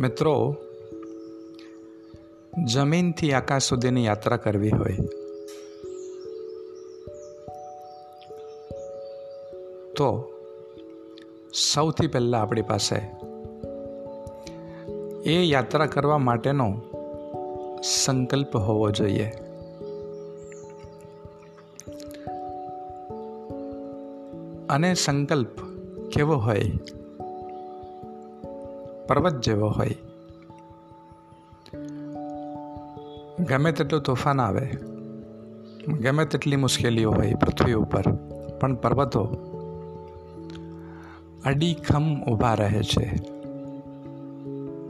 મિત્રો, જમીનથી આકાશ સુધીની યાત્રા કરવી હોય તો સૌથી પહેલાં આપણી પાસે એ યાત્રા કરવા માટેનો સંકલ્પ હોવો જોઈએ. અને સંકલ્પ કેવો હોય પર્વત જેવો હોય. ગમે તેટલું તોફાન આવે, ગમે તેટલી મુશ્કેલીઓ હોય પૃથ્વી ઉપર, પણ પર્વતો અડીખમ ઊભા રહે છે.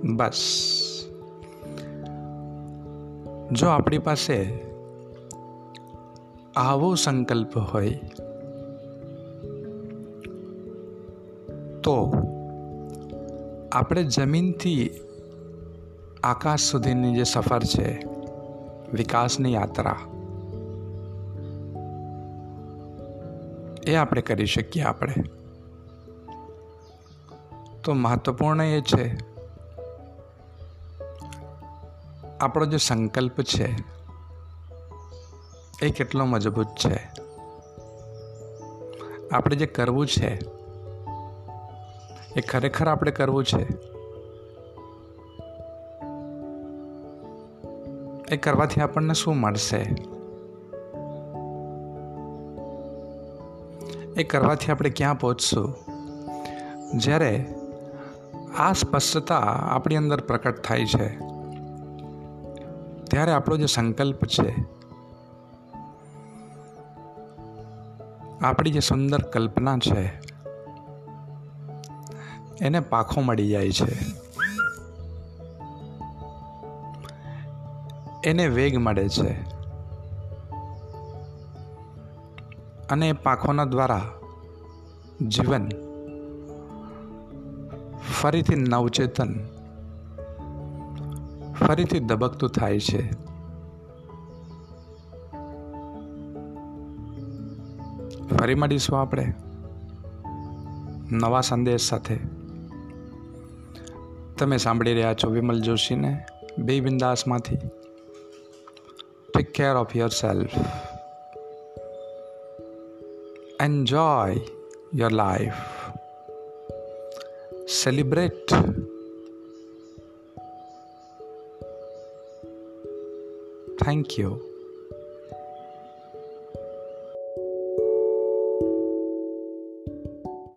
બસ. જો આપણી પાસે આવો સંકલ્પ હોય, તો આપણે જમીનથી આકાશ સુધીની જે સફર છે, વિકાસની યાત્રા, એ આપણે કરી શકીએ આપણે. તો મહત્વપૂર્ણ એ છે, આપણો જે સંકલ્પ છે, એ કેટલો મજબૂત છે. આપણે જે કરવું છે એ ખરેખર આપણે કરવું છે? એ કરવાથી આપણને શું મળશે? એ કરવાથી આપણે ક્યાં પહોંચશું? જ્યારે આ સ્પષ્ટતા આપણી અંદર પ્રકટ થાય છે, ત્યારે આપણો જે સંકલ્પ છે, આપણી જે સુંદર કલ્પના છે એને પાખો મળી જાય છે. એને વેગ મળે છે. અને એ પાખોના દ્વારા જીવન ફરીથી નવચેતન, ફરીથી ધબકતું થાય છે. ફરી મળીશું આપણે નવા સંદેશ સાથે. તમે સાંભળી રહ્યા છો વિમલ જોશીને બે બિંદાસમાંથી take care of yourself enjoy your life celebrate thank you